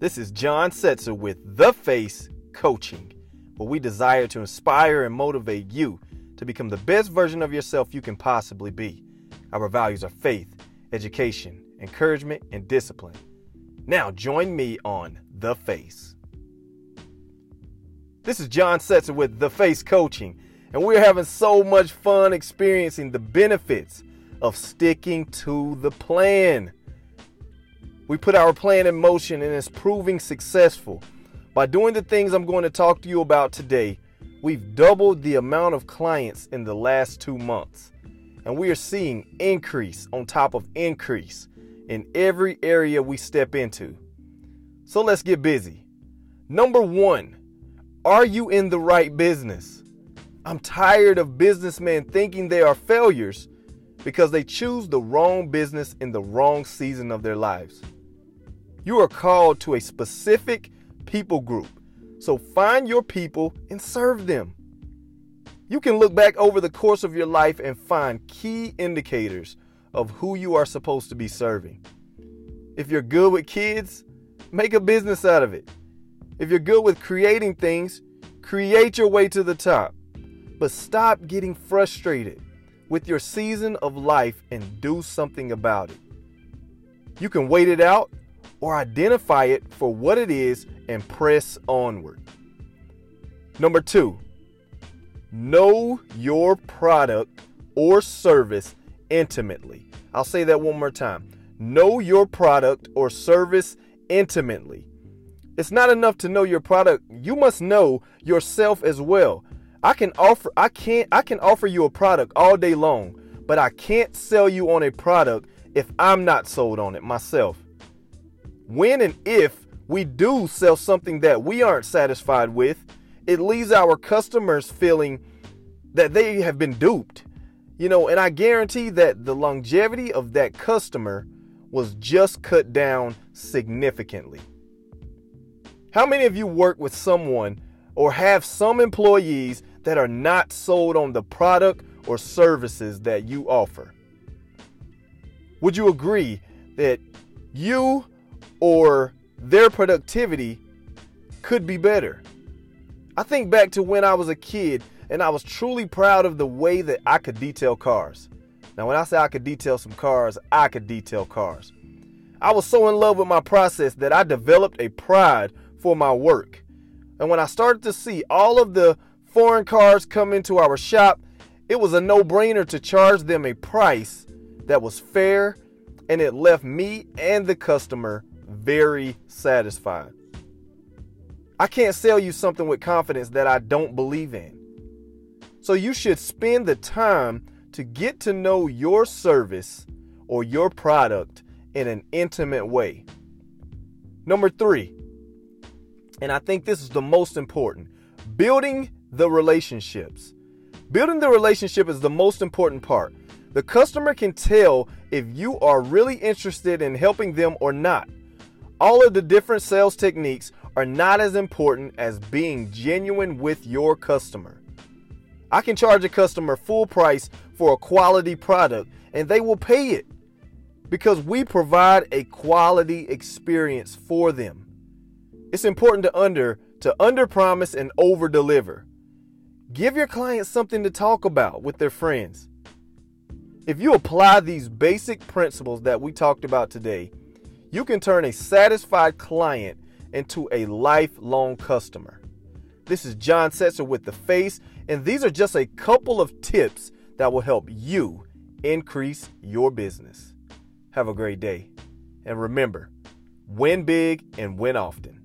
This is John Setzer with The Face Coaching, where we desire to inspire and motivate you to become the best version of yourself you can possibly be. Our values are faith, education, encouragement, and discipline. Now, join me on The Face. This is John Setzer with The Face Coaching, and we're having so much fun experiencing the benefits of sticking to the plan. We put our plan in motion and it's proving successful. By doing the things I'm going to talk to you about today, we've doubled the amount of clients in the last two months. And we are seeing increase on top of increase in every area we step into. So let's get busy. Number one, are you in the right business? I'm tired of businessmen thinking they are failures because they choose the wrong business in the wrong season of their lives. You are called to a specific people group. So find your people and serve them. You can look back over the course of your life and find key indicators of who you are supposed to be serving. If you're good with kids, make a business out of it. If you're good with creating things, create your way to the top. But stop getting frustrated with your season of life and do something about it. You can wait it out or identify it for what it is and press onward. Number two, know your product or service intimately. I'll say that one more time. Know your product or service intimately. It's not enough to know your product. You must know yourself as well. I can offer I can't I can offer you a product all day long, but I can't sell you on a product if I'm not sold on it myself when and if we do sell something that we aren't satisfied with, it leaves our customers feeling that they have been duped. You know, and I guarantee that the longevity of that customer was just cut down significantly. How many of you work with someone or have some employees that are not sold on the product or services that you offer? Would you agree that you or their productivity could be better. I think back to when I was a kid and I was truly proud of the way that I could detail cars. Now, when I say I could detail some cars, I could detail cars. I was so in love with my process that I developed a pride for my work. And when I started to see all of the foreign cars come into our shop, it was a no brainer to charge them a price that was fair and it left me and the customer very satisfied. I can't sell you something with confidence that I don't believe in. So you should spend the time to get to know your service or your product in an intimate way. Number three, and I think this is the most important building the relationships. Building the relationship is the most important part. The customer can tell if you are really interested in helping them or not. All of the different sales techniques are not as important as being genuine with your customer. I can charge a customer full price for a quality product and they will pay it because we provide a quality experience for them. It's important to under to under promise and over deliver. Give your clients something to talk about with their friends. If you apply these basic principles that we talked about today, you can turn a satisfied client into a lifelong customer. This is John Setzer with The Face, and these are just a couple of tips that will help you increase your business. Have a great day. And remember, win big and win often.